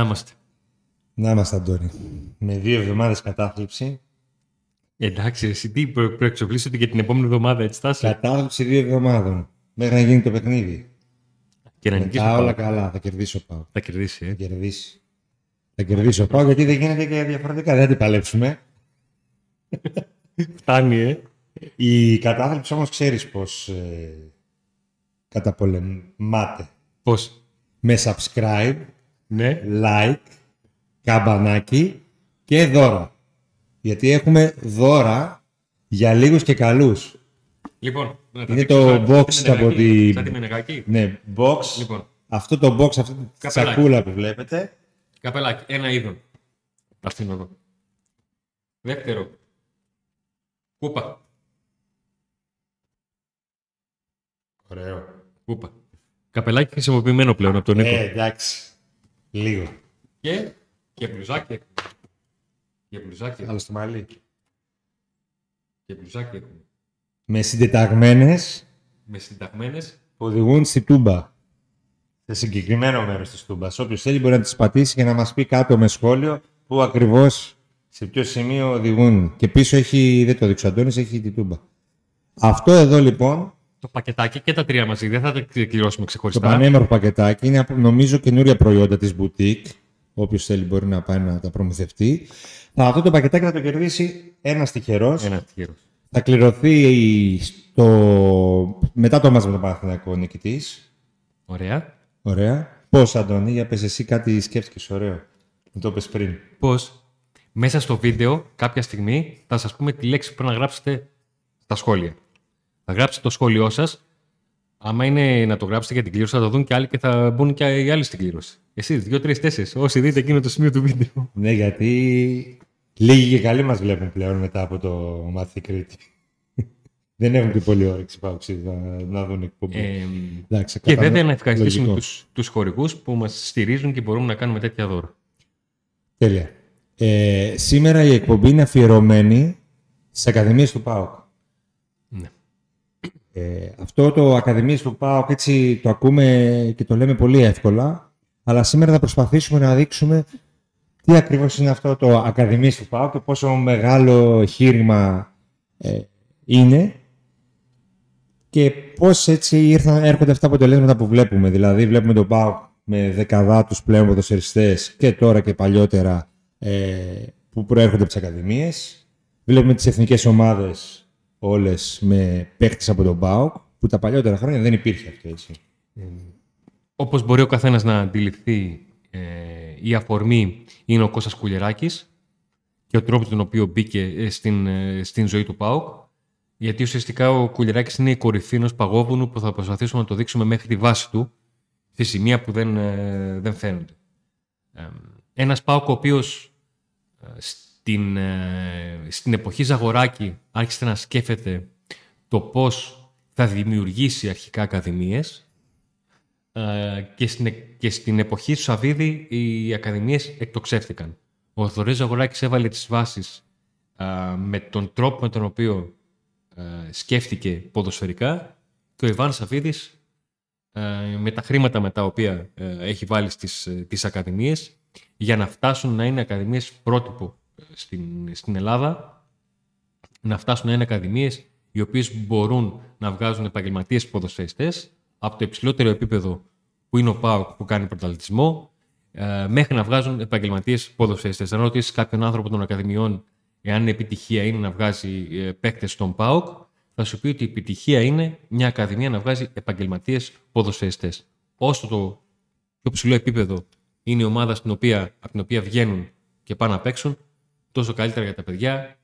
Να είμαστε. Να είμαστε, Αντώνη. Με δύο εβδομάδες κατάθλιψη. Εντάξει, εσύ τι προ- προεξοφλήσετε για την επόμενη εβδομάδα, έτσι θα είσαι; Κατάθλιψη δύο εβδομάδων. Μέχρι να γίνει το παιχνίδι. Και να νικήσει. Μετά ο όλα Πάοκ. καλά. Θα κερδίσει ο Πάο. Θα κερδίσει, ε. Θα κερδίσει. Θα κερδίσει ο Πάο γιατί δεν γίνεται και διαφορετικά. Δεν θα την παλέψουμε. Φτάνει, ε. Η κατάθλιψη όμως ξέρεις πώς ε, καταπολεμάται. Πώς; Με subscribe, Ναι. like, καμπανάκι και δώρα. Γιατί έχουμε δώρα για λίγους και καλούς. Λοιπόν, να τα Είναι δείξω το σαν- box σαν τη από Μενεγάκη. τη- Σαν τη Μενεγάκη. Ναι, box. Λοιπόν, Αυτό το box, αυτή τη Καπελάκι. σακούλα που βλέπετε. καπελάκι, ένα είδο. Αφήνω εδώ. Δεύτερο. Κούπα. Ωραίο. Κούπα. Καπελάκι χρησιμοποιημένο πλέον από τον Νίκο. Ε, εντάξει. Λίγο. Και, και μπλουζάκι έχουμε. Και μπλουζάκι, Άλλο στο μαλλί. και μπλουζάκι έχουμε. Με συντεταγμένες Με συνταγμένες. που οδηγούν στη τούμπα. Σε συγκεκριμένο μέρος της τούμπας. Όποιος θέλει μπορεί να τις πατήσει και να μας πει κάτω με σχόλιο που ακριβώς σε ποιο σημείο οδηγούν. Και πίσω έχει, δεν το δείξω Αντώνης, έχει τη τούμπα. Αυτό εδώ λοιπόν, Το πακετάκι και τα τρία μαζί. Δεν θα τα κληρώσουμε το ξεχωριστά. πανέμορφο πακετάκι, είναι από, νομίζω καινούρια προϊόντα της boutique. Όποιος θέλει μπορεί να πάει να τα προμηθευτεί. Θα, αυτό το πακετάκι θα το κερδίσει ένας τυχερός. Ένας τυχερός. Θα κληρωθεί στο... μετά το μάτς με τον Παναθηναϊκό νικητής. Ωραία. Ωραία. Πώς, Αντώνη, για πες εσύ κάτι σκέφτηκες ωραίο. Μου το πες πριν. Πώς μέσα στο βίντεο κάποια στιγμή θα σας πούμε τη λέξη που πρέπει να γράψετε στα σχόλια. Θα γράψετε το σχόλιο σας. Άμα είναι να το γράψετε για την κλήρωση, θα το δουν και άλλοι και θα μπουν και οι άλλοι στην κλήρωση. Εσείς, δύο, τρεις, τέσσερις. Όσοι δείτε εκείνο το σημείο του βίντεο. Ναι, γιατί λίγοι και καλοί μας βλέπουν πλέον μετά από το μάθη Κρήτη. Δεν έχουν και πολύ όρεξη πάουξη να, να δουν εκπομπή. Ε, Εντάξει, και κατανοώ. βέβαια να ευχαριστήσουμε Λογικό. τους, τους χορηγούς που μας στηρίζουν και μπορούμε να κάνουμε τέτοια δώρα. Τέλεια. Ε, σήμερα η εκπομπή είναι αφιερωμένη στις Ακαδημίες του ΠΑΟΚ. Ναι. Ε, αυτό το Ακαδημίες του ΠΑΟΚ έτσι το ακούμε και το λέμε πολύ εύκολα, αλλά σήμερα θα προσπαθήσουμε να δείξουμε τι ακριβώς είναι αυτό το Ακαδημίες του ΠΑΟΚ και πόσο μεγάλο εγχείρημα ε, είναι και πώς έτσι ήρθαν, έρχονται αυτά τα αποτελέσματα που βλέπουμε. Δηλαδή βλέπουμε τον ΠΑΟΚ με δεκαδάτους πλέον ποδοσφαιριστές και τώρα και παλιότερα ε, που προέρχονται από τις Ακαδημίες. Βλέπουμε τις εθνικές ομάδες όλες με παίχτες από τον ΠΑΟΚ που τα παλιότερα χρόνια δεν υπήρχε αυτό έτσι. Όπως μπορεί ο καθένας να αντιληφθεί ε, η αφορμή είναι ο Κώστας Κουλιεράκης και ο τρόπος τον οποίο μπήκε ε, στην, ε, στην ζωή του ΠΑΟΚ γιατί ουσιαστικά ο Κουλιεράκης είναι η κορυφή ενός παγόβουνου που θα προσπαθήσουμε να το δείξουμε μέχρι τη βάση του στη σημεία που δεν, ε, δεν φαίνονται. Ε, ένας ΠΑΟΚ ο οποίος ε, στην, ε, στην εποχή Ζαγοράκη άρχισε να σκέφτεται το πώς θα δημιουργήσει αρχικά ακαδημίες ε, και, στην, και στην εποχή του Σαββίδη οι ακαδημίες εκτοξεύτηκαν. Ο Θωρής Ζαγοράκης έβαλε τις βάσεις ε, με τον τρόπο με τον οποίο ε, σκέφτηκε ποδοσφαιρικά και ο Ιβάν Σαββίδης ε, με τα χρήματα με τα οποία ε, έχει βάλει στις, ε, τις ακαδημίες για να φτάσουν να είναι ακαδημίες πρότυπο ε, στην, στην Ελλάδα να φτάσουν να είναι ακαδημίες οι οποίες μπορούν να βγάζουν επαγγελματίες ποδοσφαιριστές από το υψηλότερο επίπεδο που είναι ο ΠΑΟΚ που κάνει πρωταθλητισμό ε, μέχρι να βγάζουν επαγγελματίες ποδοσφαιριστές. Αν ρωτήσεις κάποιον άνθρωπο των ακαδημιών εάν η επιτυχία είναι να βγάζει ε, παίκτες στον ΠΑΟΚ θα σου πει ότι η επιτυχία είναι μια ακαδημία να βγάζει επαγγελματίες ποδοσφαιριστές. Όσο το πιο ψηλό επίπεδο είναι η ομάδα στην οποία, από την οποία βγαίνουν και πάνε να παίξουν, τόσο καλύτερα για τα παιδιά,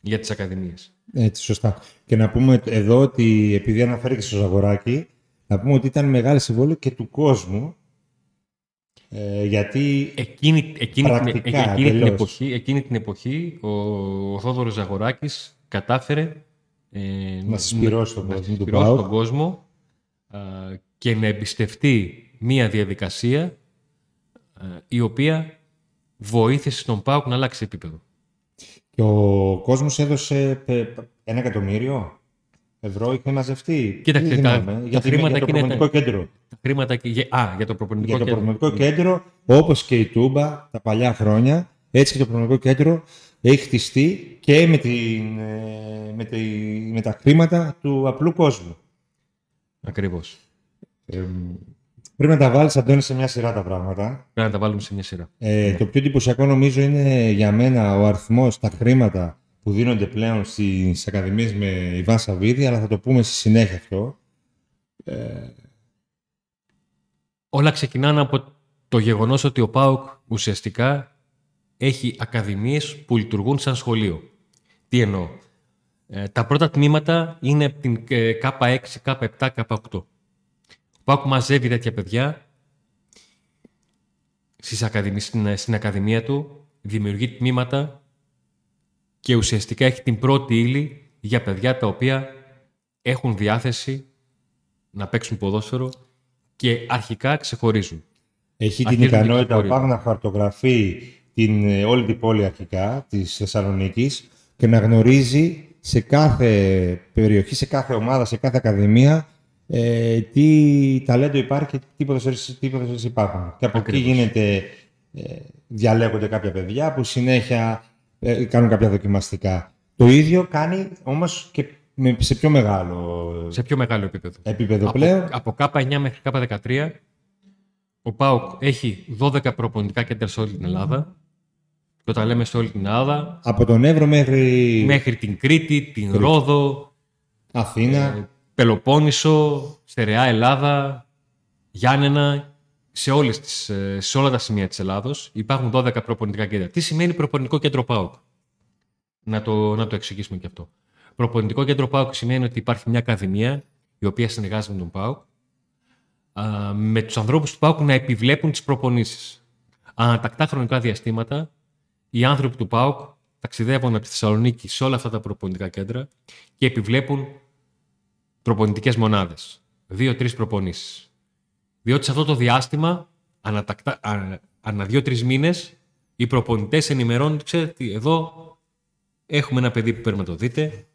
για τις ακαδημίες. Έτσι, σωστά. Και να πούμε εδώ ότι επειδή αναφέρει στο Ζαγοράκη, να πούμε ότι ήταν μεγάλη συμβόλαιο και του κόσμου. Ε, γιατί Εκείνη, εκείνη, την, Πρακτικά, εκείνη, την εντελώς. εποχή, εκείνη την εποχή ο, ο Θόδωρος Ζαγοράκης κατάφερε ε, Να συσπυρώσει τον να κόσμο του συσπυρώσει ΠΑΟΚ. τον κόσμο α, και να εμπιστευτεί μία διαδικασία α, η οποία βοήθησε τον ΠΑΟΚ να αλλάξει επίπεδο. Και ο κόσμος έδωσε πε- ένα εκατομμύριο. ευρώ είχε μαζευτεί. Κοίταξε, Δεν τα- θυμάμαι, τα για, τη- χρήματα για το εκεί είναι προπονητικό κέντρο. Τα χρήματα και για, α, για το προπονητικό Για το κέντρο. προπονητικό κέντρο, όπως και η Τούμπα τα παλιά χρόνια, έτσι και το προπονητικό κέντρο έχει χτιστεί και με, την, ε, με, τη, με τα χρήματα του απλού κόσμου. Ακριβώς. Ε, πρέπει να τα βάλεις, Αντώνη, σε μια σειρά τα πράγματα. Πρέπει να τα βάλουμε σε μια σειρά. Ε, Το πιο εντυπωσιακό νομίζω είναι για μένα ο αριθμός, τα χρήματα που δίνονται πλέον στις ακαδημίες με Ιβάν Σαββίδη, αλλά θα το πούμε στη συνέχεια αυτό. Όλα ξεκινάνε από το γεγονός ότι ο ΠΑΟΚ ουσιαστικά έχει ακαδημίες που λειτουργούν σαν σχολείο. Τι εννοώ; Ε, τα πρώτα τμήματα είναι από την ε, K6, K7, K8. Ο ΠΑΟΚ μαζεύει τέτοια παιδιά στις ακαδημίες, στην, στην ακαδημία του, δημιουργεί τμήματα και ουσιαστικά έχει την πρώτη ύλη για παιδιά τα οποία έχουν διάθεση να παίξουν ποδόσφαιρο και αρχικά ξεχωρίζουν. Έχει την Αρχίζουν την ικανότητα ο κατηγορία. ΠΑΟΚ να χαρτογραφεί την, ε, όλη την πόλη αρχικά της Θεσσαλονίκης και να γνωρίζει σε κάθε περιοχή, σε κάθε ομάδα, σε κάθε ακαδημία ε, τι ταλέντο υπάρχει και τι ποδοσφαιριστές τι ποδοσφαιριστές υπάρχουν. Και από Ακριβώς. εκεί γίνεται, ε, διαλέγονται κάποια παιδιά που συνέχεια ε, κάνουν κάποια δοκιμαστικά. Το ίδιο κάνει όμως και με- σε πιο μεγάλο Σε πιο μεγάλο επίπεδο. επίπεδο πλέον. Από, από K9 μέχρι K13 ο ΠΑΟΚ έχει 12 προπονητικά κέντρα σε όλη την Ελλάδα. Και όταν λέμε σε όλη την Ελλάδα, Από τον Εύρο μέχρι μέχρι την Κρήτη, την Ρόδο, Αθήνα. Ε, Πελοπόννησο, Στερεά Ελλάδα, Γιάννενα, σε, όλες τις, ε, σε όλα τα σημεία της Ελλάδος υπάρχουν 12 προπονητικά κέντρα. Τι σημαίνει προπονητικό κέντρο ΠΑΟΚ; Να το, να το εξηγήσουμε και αυτό. Προπονητικό κέντρο ΠΑΟΚ σημαίνει ότι υπάρχει μια ακαδημία η οποία συνεργάζεται με τον ΠΑΟΚ α, με τους ανθρώπους του ΠΑΟΚ να επιβλέπουν τις προπονήσεις. Ανατακτά χρονικά διαστήματα οι άνθρωποι του ΠΑΟΚ ταξιδεύουν από τη Θεσσαλονίκη σε όλα αυτά τα προπονητικά κέντρα και επιβλέπουν προπονητικές μονάδες. Δύο-τρεις προπονήσεις. Διότι σε αυτό το διάστημα, ανατακτά, α, ανά δύο-τρεις μήνες, οι προπονητές ενημερώνουν ότι ξέρετε τι, εδώ έχουμε ένα παιδί που πρέπει να το δείτε.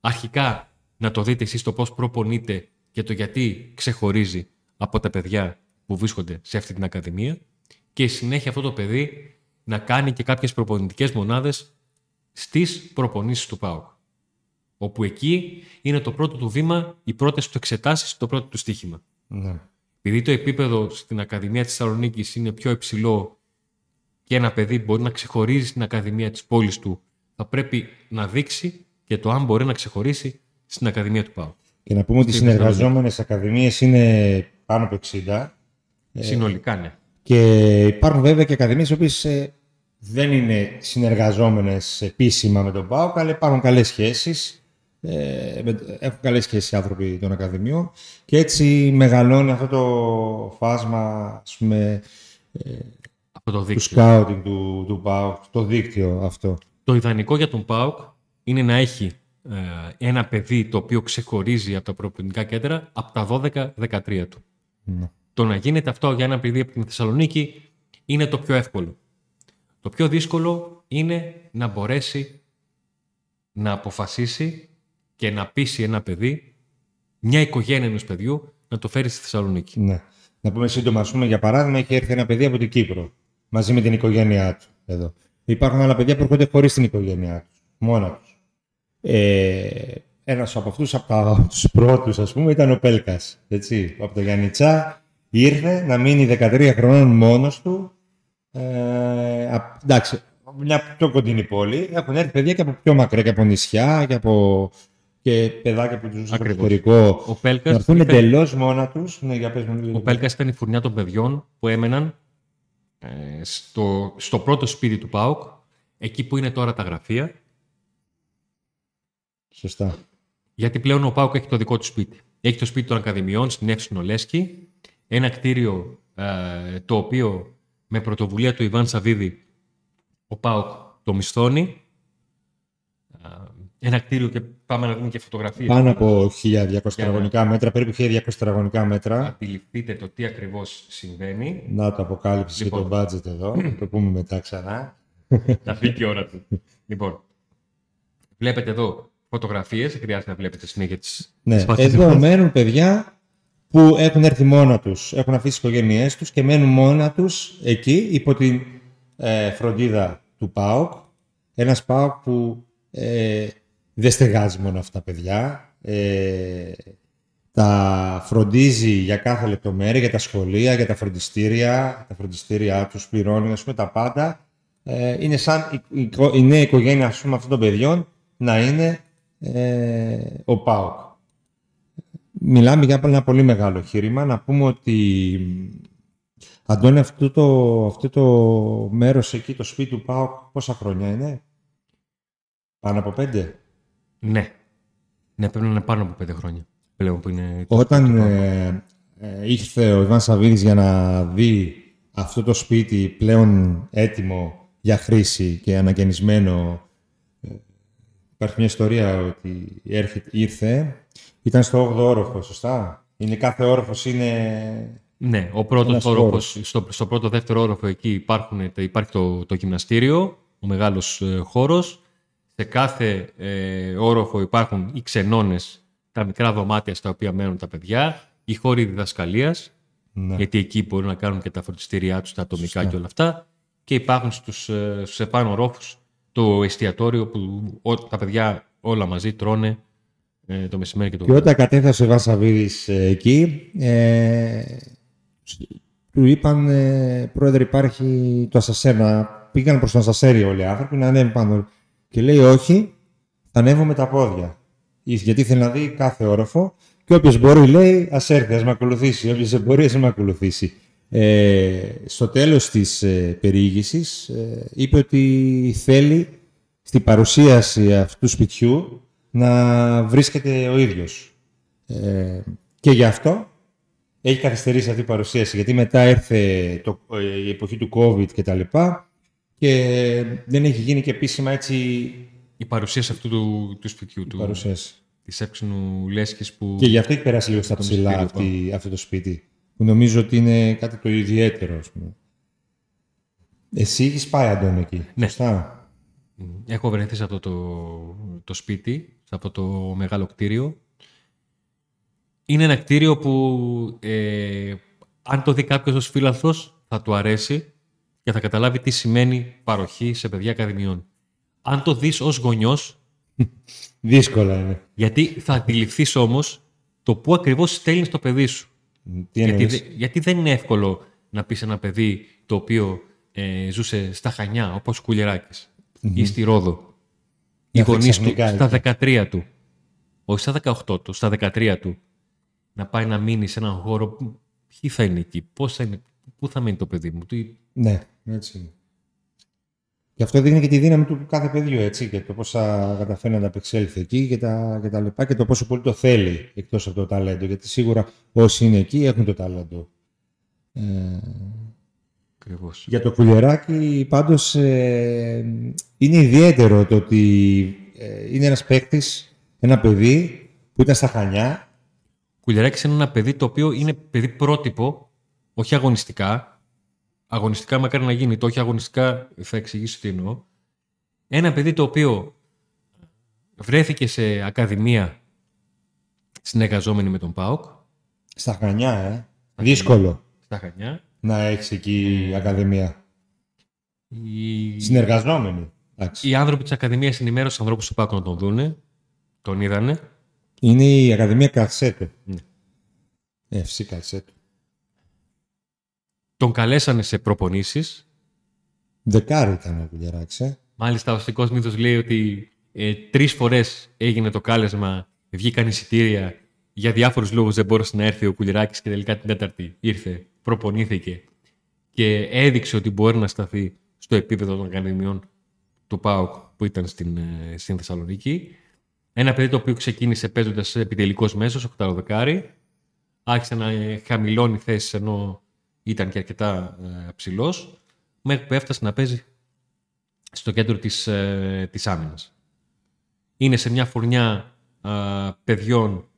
Αρχικά να το δείτε εσείς το πώς προπονείτε και το γιατί ξεχωρίζει από τα παιδιά που βρίσκονται σε αυτή την ακαδημία και η συνέχεια αυτό το παιδί να κάνει και κάποιες προπονητικές μονάδες στις προπονήσεις του ΠΑΟΚ. Όπου εκεί είναι το πρώτο του βήμα, οι πρώτες του εξετάσεις, το πρώτο του στοίχημα. Ναι. Επειδή το επίπεδο στην Ακαδημία της Θεσσαλονίκης είναι πιο υψηλό και ένα παιδί μπορεί να ξεχωρίζει στην Ακαδημία της πόλης του, θα πρέπει να δείξει και το αν μπορεί να ξεχωρίσει στην Ακαδημία του ΠΑΟ. Και να πούμε ότι οι Στη Θεσσαλονίκη. συνεργαζόμενες ακαδημίες είναι πάνω από 60 Συνολικά, ναι. και υπάρχουν βέβαια και ακαδημίες οι οποίες ε, δεν είναι συνεργαζόμενες επίσημα με τον ΠΑΟΚ αλλά υπάρχουν καλές σχέσεις ε, με- έχουν καλές σχέσεις οι άνθρωποι των ακαδημιών και έτσι μεγαλώνει αυτό το φάσμα ας πούμε, Από το του δίκτυο. σκάουτινγκ του, του ΠΑΟΚ, το δίκτυο αυτό. Το ιδανικό για τον ΠΑΟΚ είναι να έχει ε, ένα παιδί το οποίο ξεχωρίζει από τα προπονητικά κέντρα από τα 12-13 του. Ναι. Το να γίνεται αυτό για ένα παιδί από την Θεσσαλονίκη είναι το πιο εύκολο. Το πιο δύσκολο είναι να μπορέσει να αποφασίσει και να πείσει ένα παιδί, μια οικογένεια ενός παιδιού, να το φέρει στη Θεσσαλονίκη. Ναι. Να πούμε σύντομα, ας πούμε, για παράδειγμα, έχει έρθει ένα παιδί από την Κύπρο μαζί με την οικογένειά του εδώ. Υπάρχουν άλλα παιδιά που έρχονται χωρίς την οικογένειά τους, μόνα τους. Ε, ένας από αυτούς, από τους πρώτους, ας πούμε, ήταν ο Πέλκας. Από το Γιάννητσά ήρθε να μείνει 13 χρονών μόνος του. Ε, α- εντάξει, μια πιο κοντινή πόλη. Έχουν έρθει παιδιά και από πιο μακριά, και από νησιά και από και παιδάκια που του ζουν στο Ακριβώς. εξωτερικό. Ο Να Πέλκας, έρθουν ήταν, εντελώς μόνα τους. Ναι, για πες μου λίγο. ο Πέλκας ήταν η φουρνιά των παιδιών που έμεναν ε, στο, στο πρώτο σπίτι του ΠΑΟΚ, εκεί που είναι τώρα τα γραφεία, Σωστά. Γιατί πλέον ο Πάουκ έχει το δικό του σπίτι. Έχει το σπίτι των Ακαδημιών στην Εύσυνο Λέσκη, ένα κτίριο ε, το οποίο με πρωτοβουλία του Ιβάν Σαββίδη ο Πάουκ το μισθώνει. Ε, ένα κτίριο και πάμε να δούμε και φωτογραφίες. Πάνω από 1200 Για να- τετραγωνικά μέτρα, περίπου 1200 τετραγωνικά μέτρα. Αντιληφθείτε το τι ακριβώς συμβαίνει. Να το αποκάλυψε Λοιπόν. και το budget εδώ. Θα το πούμε μετά ξανά. Θα φύγει η ώρα του. λοιπόν, βλέπετε εδώ φωτογραφίες, δεν χρειάζεται να βλέπετε συνέχεια τις Ναι, τις φάσεις εδώ μας. μένουν παιδιά που έχουν έρθει μόνα τους, έχουν αφήσει τις οικογένειές τους και μένουν μόνα τους εκεί υπό την ε, φροντίδα του ΠΑΟΚ. Ένας ΠΑΟΚ που ε, δεν στεγάζει μόνο αυτά τα παιδιά. Ε, τα φροντίζει για κάθε λεπτομέρεια, για τα σχολεία, για τα φροντιστήρια, τα φροντιστήρια τους πληρώνει, ας πούμε, τα πάντα. Ε, είναι σαν η, η, η νέα οικογένεια ας πούμε, αυτών των παιδιών να είναι ε, ο ΠΑΟΚ. Μιλάμε για ένα πολύ μεγάλο χείρημα. Να πούμε ότι, Αντώνη, αυτό το, αυτό το μέρος εκεί, το σπίτι του ΠΑΟΚ, πόσα χρόνια είναι; Πάνω από πέντε; Ναι. Ναι, πρέπει να είναι πάνω από πέντε χρόνια πλέον που είναι... το Όταν σπίτι του Πάουκ. ε, ε, ήρθε ο Ιβάν Σαββίδης για να δει αυτό το σπίτι πλέον έτοιμο για χρήση και αναγεννισμένο, ε, υπάρχει μια ιστορία ότι έρχε- ήρθε, ήταν στο 8ο όροφο, σωστά; Είναι κάθε όροφος είναι... Ναι, ο πρώτος Ένας όροφος, στο, στο πρώτο δεύτερο όροφο εκεί υπάρχουν, υπάρχει το, το γυμναστήριο, ο μεγάλος ε, χώρος. Σε κάθε ε, όροφο υπάρχουν οι ξενώνες, τα μικρά δωμάτια στα οποία μένουν τα παιδιά, οι χώροι διδασκαλίας, Ναι. γιατί εκεί μπορούν να κάνουν και τα φροντιστήριά τους, τα ατομικά και όλα αυτά. Και υπάρχουν στους, ε, στους επάνω ορόφους το εστιατόριο που ό, τα παιδιά όλα μαζί τρώνε ε, το μεσημέρι και το Και όταν κατέφτασε ο Ιβάν Σαββίδης ε, εκεί, ε, του είπαν, ε, πρόεδρε υπάρχει το ασασέρ, πήγαν προς το ασασέρι όλοι οι άνθρωποι να ανέβουν πάνω. Και λέει όχι, θα ανέβω με τα πόδια. Γιατί θέλει να δει κάθε όροφο και όποιος μπορεί λέει ας έρθει, ας με ακολουθήσει. Όποιος δεν μπορεί ας με ακολουθήσει. Ε, στο τέλος της ε, περιήγησης ε, είπε ότι θέλει στην παρουσίαση αυτού του σπιτιού να βρίσκεται ο ίδιος. Ε, και γι' αυτό έχει καθυστερήσει αυτή η παρουσίαση, γιατί μετά ήρθε το, ε, η εποχή του COVID και τα λοιπά και δεν έχει γίνει και επίσημα έτσι Η παρουσίαση αυτού του, του σπιτιού, η του, παρουσίαση. της εύξηνου λέσχης που... Και γι' αυτό έχει περάσει λίγο στα Το ψηλά μυστήριο αυτή, αυτό το σπίτι, που νομίζω ότι είναι κάτι το ιδιαίτερο, ας πούμε. Εσύ έχεις πάει, Αντώνη, εκεί, Ναι. σωστά; Έχω βρεθεί σε αυτό το, το σπίτι, σε αυτό το μεγάλο κτίριο. Είναι ένα κτίριο που ε, αν το δει κάποιος ως φίλαθλος θα του αρέσει και θα καταλάβει τι σημαίνει παροχή σε παιδιά ακαδημιών. Αν το δεις ως γονιός, Δύσκολα είναι. γιατί θα αντιληφθείς όμως το πού ακριβώς στέλνεις το παιδί σου. Τι Γιατί, εννοείς; δε- γιατί δεν είναι εύκολο να πεις ένα παιδί το οποίο ε, ζούσε στα Χανιά, όπως ο κουλιερακης ή στη Ρόδο. Οι Να έρθει γονείς του ξαφνικά στα 13 του, όχι στα 18 του, στα 13 του, να πάει να μείνει σε έναν χώρο που ποιοι θα είναι εκεί, πώς θα είναι, πού θα μείνει το παιδί μου, τι, Ναι, έτσι είναι. Και αυτό δείχνει και τη δύναμη του κάθε παιδιού, έτσι, και το πώς θα καταφέρει να ανταπεξέλθει εκεί και τα, και τα λοιπά και το πόσο πολύ το θέλει εκτός από το ταλέντο. Γιατί σίγουρα όσοι είναι εκεί έχουν το ταλέντο. Ε, ακριβώς. για το κουλιεράκι πάντως ε, είναι ιδιαίτερο το ότι ε, είναι ένας παίκτης, ένα παιδί που ήταν στα Χανιά. Κουλιαράκης είναι ένα παιδί το οποίο είναι παιδί πρότυπο, όχι αγωνιστικά. Αγωνιστικά μακάρι να γίνει, το όχι αγωνιστικά θα εξηγήσω τι εννοώ. Ένα παιδί το οποίο βρέθηκε σε ακαδημία συνεργαζόμενη με τον ΠΑΟΚ, Στα Χανιά, ε. Δύσκολο στα Χανιά. να έχεις εκεί ακαδημία. Οι, Συνεργαζόμενοι. Εντάξει. οι άνθρωποι της Ακαδημίας ενημέρωσαν ανθρώπους του ΠΑΟΚ να τον δούνε, τον είδανε. Είναι η Ακαδημία Καρσέτο. Ναι. Ε, FC Καρσέτο. Τον καλέσανε σε προπονήσεις. Δεκάρι ήταν ο Κουλιαράκης, ε. Μάλιστα, ο αστικός μύθος λέει ότι ε, τρεις φορές έγινε το κάλεσμα, βγήκαν εισιτήρια, για διάφορους λόγους δεν μπόρεσε να έρθει ο Κουλιράκης και τελικά την τέταρτη ήρθε, προπονήθηκε και έδειξε ότι μπορεί να σταθεί στο επίπεδο των ακαδημιών του ΠΑΟΚ που ήταν στην, ε, στην Θεσσαλονίκη. Ένα παιδί το οποίο ξεκίνησε παίζοντας επιτελικός μέσος, οκτάρο δεκάρι. Άρχισε να ε, χαμηλώνει θέσεις ενώ ήταν και αρκετά ε, ψηλός, μέχρι που έφτασε να παίζει στο κέντρο της, ε, της άμυνας. Είναι σε μια φουρνιά α, παιδιών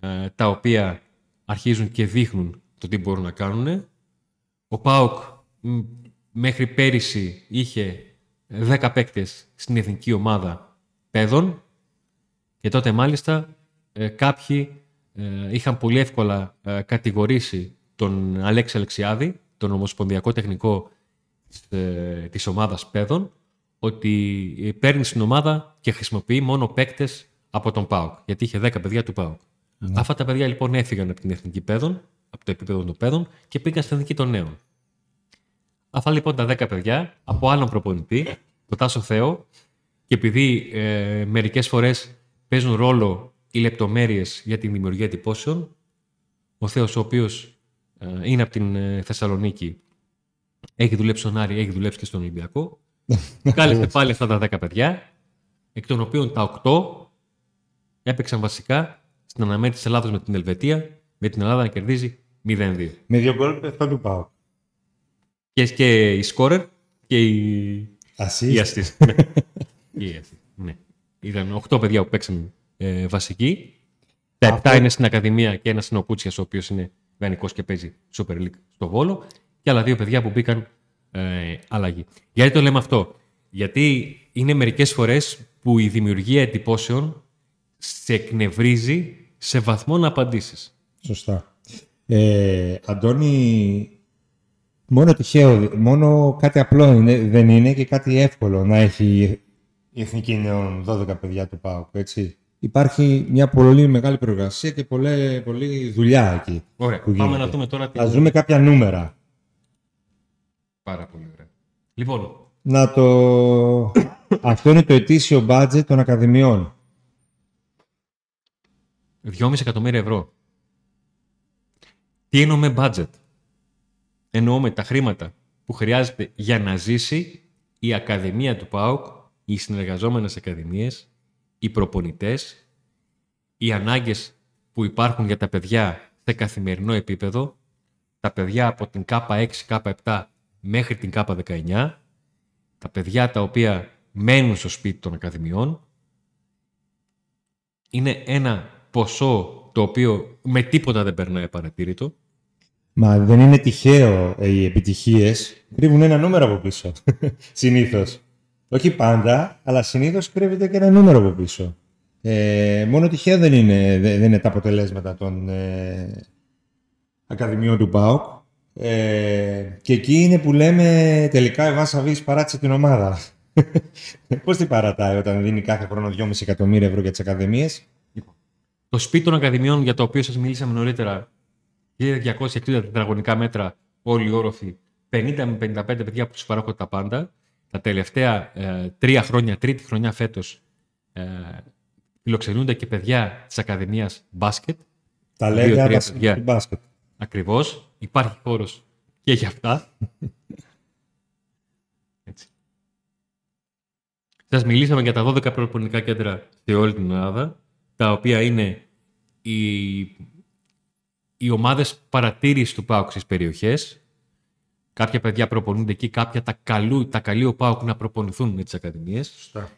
ε, τα οποία αρχίζουν και δείχνουν το τι μπορούν να κάνουν. Ο ΠΑΟΚ μ, μέχρι πέρυσι είχε 10 παίκτες στην εθνική ομάδα παιδών Και τότε μάλιστα ε, κάποιοι ε, είχαν πολύ εύκολα ε, κατηγορήσει τον Αλέξη Αλεξιάδη, τον Ομοσπονδιακό Τεχνικό της, ε, της ομάδας παιδών, ότι παίρνει στην ομάδα και χρησιμοποιεί μόνο παίκτες από τον ΠΑΟΚ. Γιατί είχε 10 παιδιά του ΠΑΟΚ. Αυτά τα παιδιά λοιπόν έφυγαν από την εθνική παιδών, από το επίπεδο των παιδών και πήγαν στην εθνική των νέων. Αυτά λοιπόν τα 10 παιδιά από άλλον προπονητή, το Τάσο Θεό, και επειδή ε, μερικές φορές παίζουν ρόλο οι λεπτομέρειες για τη δημιουργία εντυπώσεων, ο Θεός ο οποίος ε, είναι από την ε, Θεσσαλονίκη, έχει δουλέψει στον Άρη, έχει δουλέψει και στον Ολυμπιακό. Κάλεσε πάλι αυτά τα 10 παιδιά, εκ των οποίων τα 8 έπαιξαν βασικά στην αναμέτρηση της Ελλάδα με την Ελβετία, με την Ελλάδα να κερδίζει 0-2. Με δύο γκολ αυτό του πάω. Και, και η σκόρερ και η. Assist. assist. ναι. η assist. Ναι. Ήταν 8 παιδιά που παίξαν ε, βασική. Τα 7 Αυτό- είναι στην Ακαδημία και ένας είναι ο Κούτσιας, ο οποίος είναι δανεικό και παίζει Super League στο Βόλο. Και άλλα δύο παιδιά που μπήκαν ε, αλλαγή. Γιατί το λέμε αυτό; Γιατί είναι μερικές φορές που η δημιουργία εντυπώσεων σε εκνευρίζει σε βαθμό να απαντήσεις. Σωστά. Ε, Αντώνη, μόνο τυχαίο, μόνο κάτι απλό είναι, δεν είναι και κάτι εύκολο να έχει η Εθνική Νέων 12 παιδιά του ΠΑΟΚ, έτσι. Υπάρχει μια πολύ μεγάλη προεργασία και πολλή, πολλή δουλειά εκεί. Ωραία. που Πάμε γίνεται. να δούμε τώρα. τι- Ας δούμε κάποια νούμερα. Πάρα πολύ ωραία. Λοιπόν, Να το... Αυτό είναι το ετήσιο budget των ακαδημιών. 2,5 εκατομμύρια ευρώ. Τι εννοούμε budget; Εννοούμε τα χρήματα που χρειάζεται για να ζήσει η Ακαδημία του ΠΑΟΚ, οι συνεργαζόμενες ακαδημίες, οι προπονητές, οι ανάγκες που υπάρχουν για τα παιδιά σε καθημερινό επίπεδο, τα παιδιά από την K6, K7 μέχρι την K19, τα παιδιά τα οποία μένουν στο σπίτι των ακαδημιών, είναι ένα ποσό το οποίο με τίποτα δεν περνάει παρατήρητο. Μα δεν είναι τυχαίο ε, οι επιτυχίες. Κρύβουν ένα νούμερο από πίσω. συνήθως. Όχι πάντα, αλλά συνήθως κρύβεται και ένα νούμερο από πίσω. Ε, μόνο τυχαίο δεν είναι, δεν είναι τα αποτελέσματα των ε, Ακαδημιών του ΠΑΟΚ. Ε, και εκεί είναι που λέμε τελικά η Βάσα Βίς παράτησε την ομάδα. Πώς την παρατάει όταν δίνει κάθε χρόνο 2,5 εκατομμύρια ευρώ για τις Ακαδημίες; Το σπίτι των Ακαδημιών για το οποίο σας μιλήσαμε νωρίτερα, 1260 τετραγωνικά μέτρα, όλοι οι όροφοι, 50 με 55 παιδιά που τους παράγονται τα πάντα. Τα τελευταία ε, τρία χρόνια, τρίτη χρονιά φέτος, ε, φιλοξενούνται και παιδιά της Ακαδημίας μπάσκετ. Τα Δύο, λέγα τρία βασ- παιδιά. του μπάσκετ. Ακριβώς. Υπάρχει χώρος και για αυτά. Έτσι. Σας μιλήσαμε για τα 12 προπονητικά κέντρα σε όλη την Ελλάδα, τα οποία είναι οι, οι ομάδες παρατήρησης του ΠΑΟΚ στις περιοχές. Κάποια παιδιά προπονούνται εκεί, κάποια τα, καλού, τα καλεί ο ΠΑΟΚ να προπονηθούν με τις ακαδημίες. Σωστά.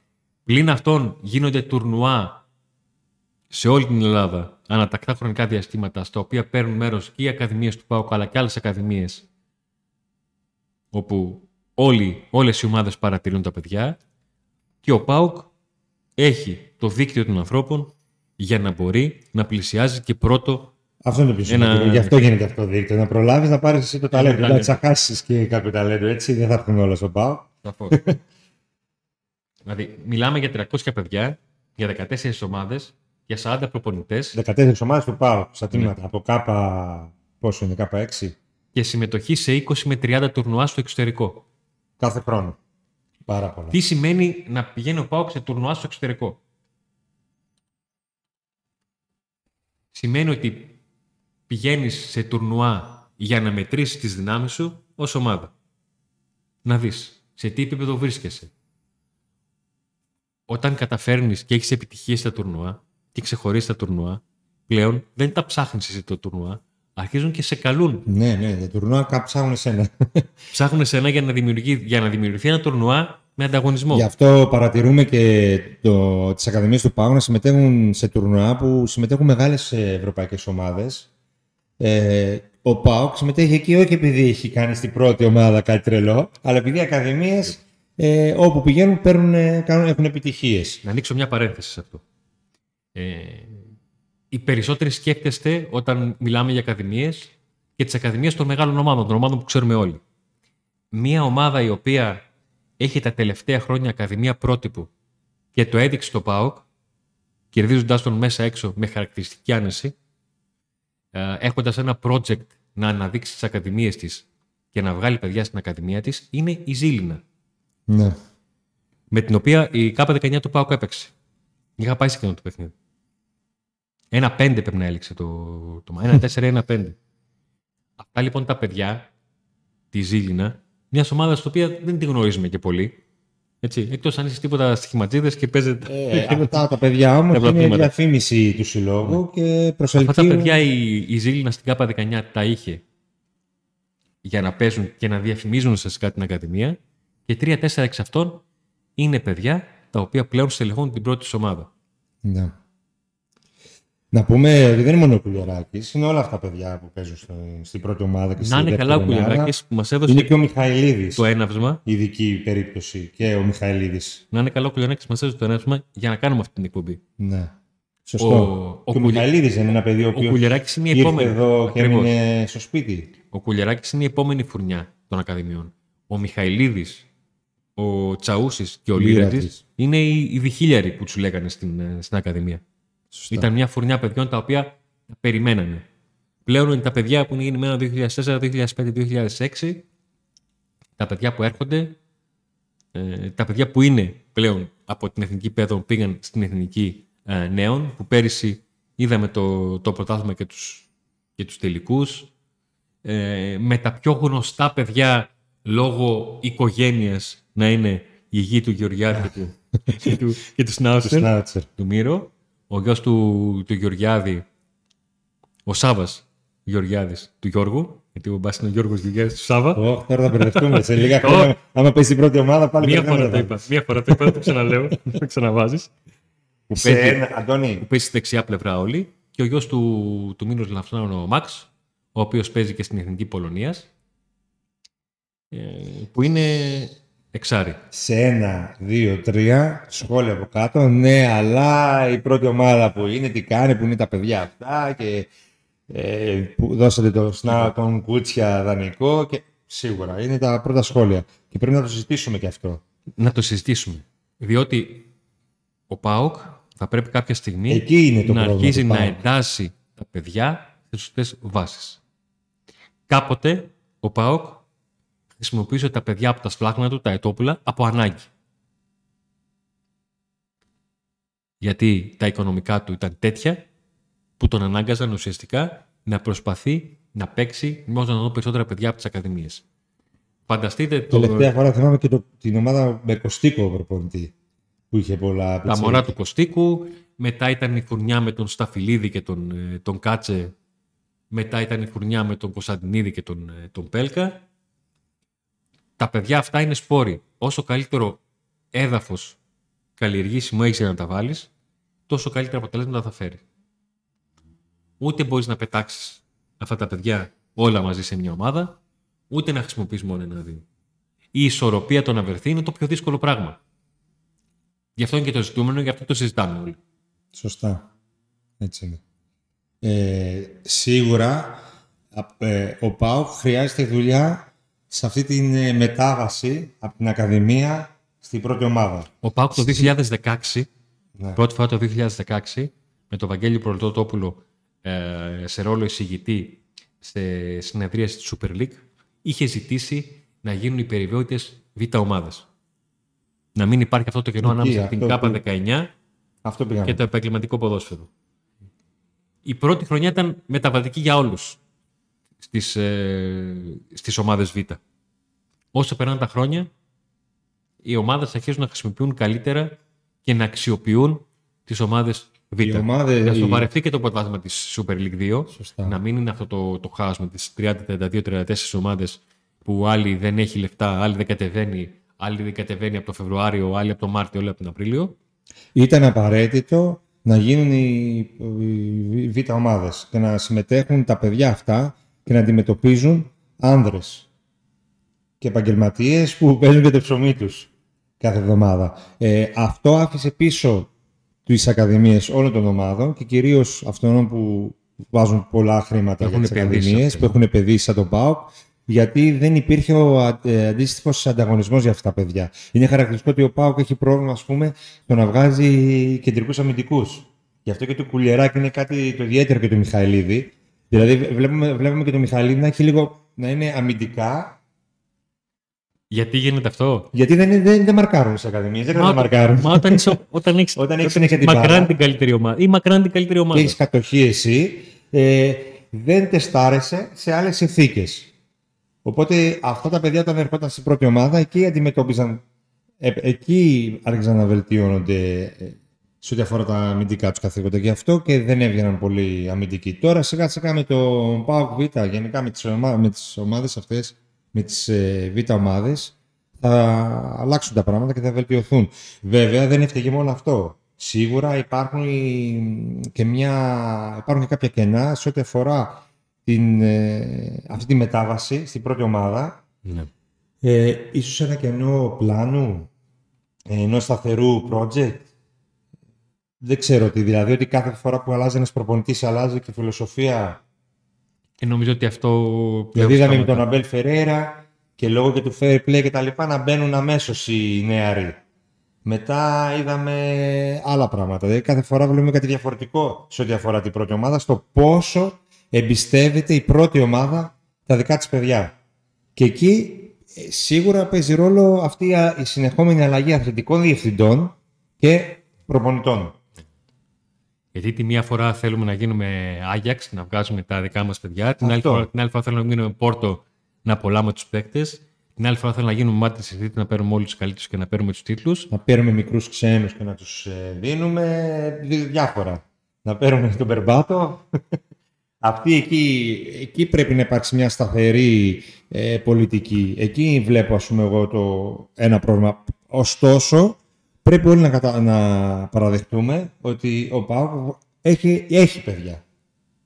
Πλην αυτών γίνονται τουρνουά σε όλη την Ελλάδα ανατακτά χρονικά διαστήματα στα οποία παίρνουν μέρος και οι ακαδημίες του ΠΑΟΚ αλλά και άλλες ακαδημίες όπου όλοι, όλες οι ομάδες παρατηρούν τα παιδιά και ο ΠΑΟΚ έχει το δίκτυο των ανθρώπων για να μπορεί να πλησιάζει και πρώτο Αυτό είναι το πιο Ένα- σημαντικό. Γι' αυτό γίνεται αυτό το δίκτυο. Να προλάβεις να πάρεις εσύ το ταλέντο. ταλέντο. Να τσακάσεις και κάποιο ταλέντο έτσι. Δεν θα έρθουν όλα στον πάω. Σαφώς. δηλαδή, μιλάμε για 300 παιδιά, για 14 ομάδες, για 40 προπονητές 14 ομάδες του πάω στα τμήματα. Από κάπα. Πόσο είναι, κάπα 6 και συμμετοχή σε 20 με 30 τουρνουά στο εξωτερικό. κάθε χρόνο. Πάρα πολλά. Τι σημαίνει να πηγαίνει ο Πάοκ σε τουρνουά στο εξωτερικό; Σημαίνει ότι πηγαίνεις σε τουρνουά για να μετρήσεις τις δυνάμεις σου ως ομάδα. Να δεις σε τι επίπεδο βρίσκεσαι. Όταν καταφέρνεις και έχεις επιτυχίες στα τουρνουά και ξεχωρίσεις τα τουρνουά, πλέον δεν τα ψάχνεις εσύ το τουρνουά, αρχίζουν και σε καλούν. Ναι, ναι, για τουρνουά κάπου ψάχνουν εσένα. Ψάχνουν εσένα για να, δημιουργεί, για να δημιουργηθεί ένα τουρνουά με ανταγωνισμό. Γι' αυτό παρατηρούμε και το, τις Ακαδημίες του ΠΑΟ να συμμετέχουν σε τουρνουά που συμμετέχουν μεγάλες ε, ευρωπαϊκές ομάδες. Ε, ο ΠΑΟΚ συμμετέχει εκεί όχι επειδή έχει κάνει στην πρώτη ομάδα κάτι τρελό, αλλά επειδή οι Ακαδημίες ε, όπου πηγαίνουν παίρνουν, ε, κάνουν, έχουν επιτυχίες. Να ανοίξω μια παρένθεση σε αυτό. Ε, οι περισσότεροι σκέφτεστε όταν μιλάμε για ακαδημίες και τις ακαδημίες των μεγάλων ομάδων, των ομάδων που ξέρουμε όλοι. Μία ομάδα η οποία έχει τα τελευταία χρόνια ακαδημία πρότυπου και το έδειξε το ΠΑΟΚ, κερδίζοντάς τον μέσα έξω με χαρακτηριστική άνεση, ε, έχοντας ένα project να αναδείξει τις ακαδημίες της και να βγάλει παιδιά στην ακαδημία της, είναι η Ζήλινα. Ναι. Με την οποία η K19 του ΠΑΟΚ έπαιξε. Είχα πάει σε εκείνο το παιχνίδι. Ένα πέντε πρέπει να έληξε το, το Ένα τέσσερα, ένα πέντε. Αυτά λοιπόν τα παιδιά, τη Ζήλινα, μιας ομάδας στην οποία δεν τη γνωρίζουμε και πολύ. Έτσι, εκτός αν είσαι τίποτα στοιχηματζίδες και παίζετε... Ε, αυτά τα παιδιά όμως είναι διαφήμιση του συλλόγου και προσελκύουν... Αυτά τα παιδιά η, η Ζήλινα στην ΚΑΠΑ 19 τα είχε για να παίζουν και να διαφημίζουν ουσιαστικά την Ακαδημία και τρία-τέσσερα εξ αυτών είναι παιδιά τα οποία πλέον στελεχώνουν την πρώτη ομάδα. Ναι. Να πούμε ότι δεν είναι μόνο ο Κουλιαράκη, είναι όλα αυτά τα παιδιά που παίζουν στην πρώτη ομάδα και Να είναι καλά ο Κουλιαράκης που μας έδωσε. Είναι και ο Μιχαηλίδης. Το έναυσμα. Ειδική περίπτωση και ο Μιχαηλίδης. Να είναι καλά ο Κουλιαράκης που μας έδωσε το έναυσμα για να κάνουμε αυτή την εκπομπή. Ναι. Σωστό. Ο, ο, ο Μιχαηλίδης είναι ένα παιδί ο οποίος. Ο Κουλιαράκης είναι η επόμενη. εδώ και έμεινε στο σπίτι. Ο Κουλιαράκης είναι η επόμενη φουρνιά των Ακαδημιών. Ο Μιχαηλίδης, ο Τσαούσης και ο Λίρατης είναι οι, οι διχίλιαροι που τους λέγανε στην, ε, στην Ακαδημία. Σωστά. Ήταν μια φουρνιά παιδιών τα οποία περιμένανε. Πλέον είναι τα παιδιά που είναι γεννημένα 2004, 2005, 2006, τα παιδιά που έρχονται, ε, τα παιδιά που είναι πλέον από την εθνική παιδό πήγαν στην εθνική ε, νέων, που πέρυσι είδαμε το, το πρωτάθλημα και τους, και τους τελικούς, ε, με τα πιο γνωστά παιδιά λόγω οικογένειας να είναι η γη του Γεωργιάδη και του, και του, και του Σνάουτσερ, του Μύρο ο γιος του, του Γεωργιάδη, ο Σάβας Γεωργιάδης του Γιώργου, γιατί ο Μπάς είναι ο Γιώργος Γεωργιάδης του Σάβα. Oh, τώρα θα μπερδευτούμε. Σε λίγα χρόνια, άμα πέσει την πρώτη ομάδα, πάλι Μία φορά το είπα. Μία φορά το είπα, το ξαναλέω, το ξαναβάζεις. Που παίζει, ένα, Αντώνη. που παίζει στη δεξιά πλευρά όλοι. Και ο γιος του, του Μήνος Λαφνάων, ο Μαξ, ο οποίος παίζει και στην Εθνική Πολωνίας, ε, που είναι Εξάρι. Σε ένα, δύο, τρία, σχόλια από κάτω. Ναι, αλλά η πρώτη ομάδα που είναι, τι κάνει, που είναι τα παιδιά αυτά και ε, που δώσατε το σνά, τον Κούτσια δανεικό και σίγουρα είναι τα πρώτα σχόλια. Και πρέπει να το συζητήσουμε και αυτό. Να το συζητήσουμε. Διότι ο ΠΑΟΚ θα πρέπει κάποια στιγμή Εκεί είναι το να αρχίσει να εντάσσει τα παιδιά σε σωστές βάσεις. Κάποτε ο ΠΑΟΚ χρησιμοποιούσε τα παιδιά από τα σφλάχνα του, τα ετόπουλα, από ανάγκη. Γιατί τα οικονομικά του ήταν τέτοια που τον ανάγκαζαν ουσιαστικά να προσπαθεί να παίξει μόνο να δω περισσότερα παιδιά από τις ακαδημίες. Φανταστείτε το. Τελευταία φορά θυμάμαι και το, την ομάδα με Κωστίκο προπονητή που είχε πολλά Τα μωρά του Κωστίκου. Μετά ήταν η φουρνιά με τον Σταφυλίδη και τον, ε, τον Κάτσε. Μετά ήταν η φουρνιά με τον Κωνσταντινίδη και τον, ε, τον Πέλκα τα παιδιά αυτά είναι σπόροι. Όσο καλύτερο έδαφος καλλιεργήσιμο έχεις για να τα βάλεις, τόσο καλύτερα αποτελέσματα θα φέρει. Ούτε μπορείς να πετάξεις αυτά τα παιδιά όλα μαζί σε μια ομάδα, ούτε να χρησιμοποιείς μόνο ένα-δύο. Η ισορροπία το να βρεθεί είναι το πιο δύσκολο πράγμα. Γι' αυτό είναι και το ζητούμενο, γι' αυτό το συζητάμε όλοι. Σωστά. Έτσι είναι. Ε, σίγουρα ε, ο ΠΑΟΚ χρειάζεται δουλειά σε αυτή τη ε, μετάβαση από την Ακαδημία στην πρώτη ομάδα. Ο Πάουκ το 2016, ναι. πρώτη φορά το 2016, με τον Βαγγέλη Προλοτόπουλο ε, σε ρόλο εισηγητή σε συνεδρίαση της Super League, είχε ζητήσει να γίνουν οι περιβόητες β' ομάδες. Να μην υπάρχει αυτό το κενό ανάμεσα στην ΚΑΠΑ 19 αυτό και το επαγγελματικό ποδόσφαιρο. Η πρώτη χρονιά ήταν μεταβατική για όλους στις, ε, στις ομάδες Β. Όσο περνάνε τα χρόνια, οι ομάδες αρχίζουν να χρησιμοποιούν καλύτερα και να αξιοποιούν τις ομάδες Β. Η ομάδα, να σοβαρευτεί η... και το πρωτάθλημα της Super League 2. Σωστά. Να μην είναι αυτό το, το χάος με τις 30, 32, 34 ομάδες που άλλοι δεν έχει λεφτά, άλλοι δεν κατεβαίνει, άλλοι δεν κατεβαίνει από το Φεβρουάριο, άλλοι από το Μάρτιο, άλλοι από τον Απρίλιο. Ήταν απαραίτητο να γίνουν οι, οι β' ομάδες και να συμμετέχουν τα παιδιά αυτά και να αντιμετωπίζουν άνδρες και επαγγελματίες που παίζουν και το ψωμί τους κάθε εβδομάδα. Ε, αυτό άφησε πίσω τις ακαδημίες όλων των ομάδων και κυρίως αυτών που βάζουν πολλά χρήματα Έχουν για τις επενδύσει ακαδημίες, αυτές. που έχουν επενδύσει σαν τον ΠΑΟΚ, γιατί δεν υπήρχε ο αντίστοιχος ανταγωνισμός για αυτά τα παιδιά. Είναι χαρακτηριστικό ότι ο ΠΑΟΚ έχει πρόβλημα, ας πούμε, στο να βγάζει κεντρικούς αμυντικούς. Γι' αυτό και το κουλιεράκι είναι κάτι το ιδιαίτερο και του Μιχαηλίδη. Δηλαδή, βλέπουμε, βλέπουμε και το Μιχαηλίδη να έχει λίγο να είναι αμυντικά, Γιατί γίνεται αυτό; γιατί δεν, είναι- δεν, δεν μαρκάρουν στις ακαδημίες. Δεν ξέρουν να μαρκάρουν. Μα όταν, είσαι, όταν έχεις, Όταν έχεις συνέχεια την μπάλα. μακράν την καλύτερη ομάδα ή μακράν την καλύτερη και ομάδα. έχεις κατοχή εσύ, ε, δεν τεστάρεσαι σε άλλες συνθήκες. Οπότε αυτά τα παιδιά όταν ερχόταν στην πρώτη ομάδα, εκεί αντιμετώπιζαν. Ε, εκεί άρχισαν να βελτιώνονται ε, σε ό,τι αφορά τα αμυντικά τους καθήκοντα. Γι' αυτό και δεν έβγαιναν πολύ αμυντικοί. Τώρα σιγά σιγά με το ΠΑΟΚ Β, γενικά με τις, ομα... με τις ομάδες αυτές, με τις ε, Β ομάδες, θα αλλάξουν τα πράγματα και θα βελτιωθούν. Βέβαια δεν έφταιγε μόνο αυτό. Σίγουρα υπάρχουν οι- και, μια... υπάρχουν και κάποια κενά σε ό,τι αφορά την, ε, αυτή τη μετάβαση στην πρώτη ομάδα. Ναι. Ε, ίσως ένα κενό πλάνου, ε, ενός σταθερού project; Δεν ξέρω τι, δηλαδή ότι κάθε φορά που αλλάζει ένας προπονητής αλλάζει και η φιλοσοφία. Και νομίζω ότι αυτό. Δηλαδή πλέον είδαμε με σταματά. τον Αμπέλ Φερέρα και λόγω και του fair play και τα λοιπά να μπαίνουν αμέσως οι νεαροί. Μετά είδαμε άλλα πράγματα. Δηλαδή κάθε φορά βλέπουμε κάτι διαφορετικό σε ό,τι αφορά την πρώτη ομάδα, στο πόσο εμπιστεύεται η πρώτη ομάδα τα δικά της παιδιά. Και εκεί ε, σίγουρα παίζει ρόλο αυτή η α- η συνεχόμενη αλλαγή αθλητικών διευθυντών και προπονητών. Γιατί τη μία φορά θέλουμε να γίνουμε Άγιαξ, να βγάζουμε τα δικά μας παιδιά. Την άλλη, Αυτό. φορά, την άλλη φορά θέλουμε να γίνουμε Πόρτο, να απολάμε τους παίκτες. Την άλλη φορά θέλουμε να γίνουμε Manchester City, να παίρνουμε όλους τους καλύτερους και να παίρνουμε τους τίτλους. Να παίρνουμε μικρούς ξένους και να τους ε, δίνουμε δι- διάφορα. Να παίρνουμε τον Περμπάτο. Αυτή εκεί, εκεί πρέπει να υπάρξει μια σταθερή ε, πολιτική. Εκεί βλέπω ας πούμε εγώ το ένα πρόβλημα. Ωστόσο, πρέπει όλοι να, κατα... να παραδεχτούμε ότι ο ΠΑΟΚ έχει, έχει παιδιά.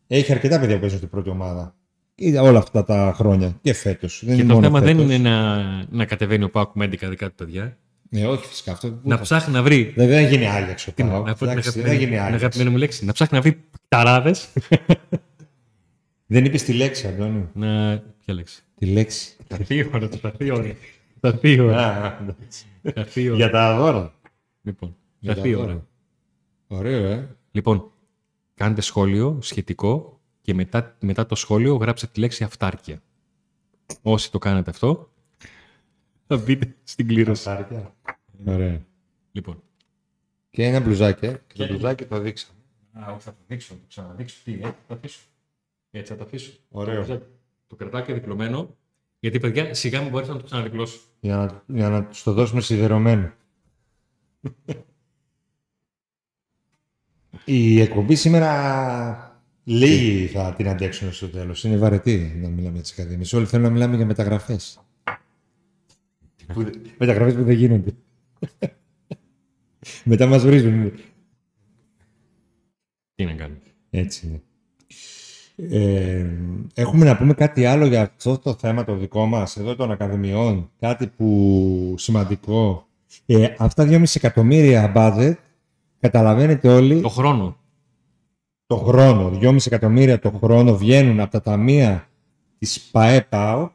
Έχει αρκετά παιδιά που παίζουν στην πρώτη ομάδα. Είδα όλα αυτά τα χρόνια και φέτος. Δεν Και είναι το μόνο θέμα δεν φέτος. είναι να, να κατεβαίνει ο Πάκου με 11 δικά του παιδιά. Ναι, όχι φυσικά αυτό. Να ψάχνει να βρει. Δεν, δεν γίνει Άγιαξ ο Τι να, ΠΑΟΚ. να πω την Εντάξει, Δεν αγαπημένη, γίνει την Άγιαξ. αγαπημένη μου λέξη. Να ψάχνει να βρει ταράδες. Δεν είπε τη λέξη, Αντώνη. να. Ποια λέξη; Τη λέξη. Θα έρθει η ώρα, θα έρθει η ώρα. Θα έρθει η ώρα. Α, εντάξει. Θα έρθει η ώρα. Για τα δώρα. Λοιπόν, θα Για έρθει η τα ώρα; δώρα. Ωραίο, ε. Λοιπόν, κάντε σχόλιο σχετικό και μετά, μετά το σχόλιο γράψτε τη λέξη αυτάρκεια. Όσοι το κάνετε αυτό, θα μπείτε στην κλήρωση. Σάρκια. Ωραία. Λοιπόν. Και ένα μπλουζάκι, ε. Και το μπλουζάκι το δείξαμε. Α, όχι, θα το δείξω, θα το ξαναδείξω. Τι, έτσι θα το αφήσω. Έτσι θα το αφήσω. Ωραίο. Το, μπλουζάκι. το κρατάω και διπλωμένο, γιατί παιδιά σιγά μην μπορείς να το ξαναδιπλώσω. Για να, για να του το δώσουμε σιδερωμένο. Η εκπομπή σήμερα λίγοι θα την αντέξουν στο τέλος. Είναι βαρετή να μιλάμε για τις ακαδημίες. Όλοι θέλουν να μιλάμε για μεταγραφές. Που, μεταγραφές που δεν γίνονται. Μετά μας βρίζουν. Τι να κάνουμε. Έτσι είναι. Ε, έχουμε να πούμε κάτι άλλο για αυτό το θέμα το δικό μας, εδώ των ακαδημιών, κάτι που σημαντικό. Ε, αυτά 2,5 εκατομμύρια budget, καταλαβαίνετε όλοι, Το χρόνο. το χρόνο, 2,5 εκατομμύρια το χρόνο βγαίνουν από τα ταμεία της ΠαΕΠΑΟ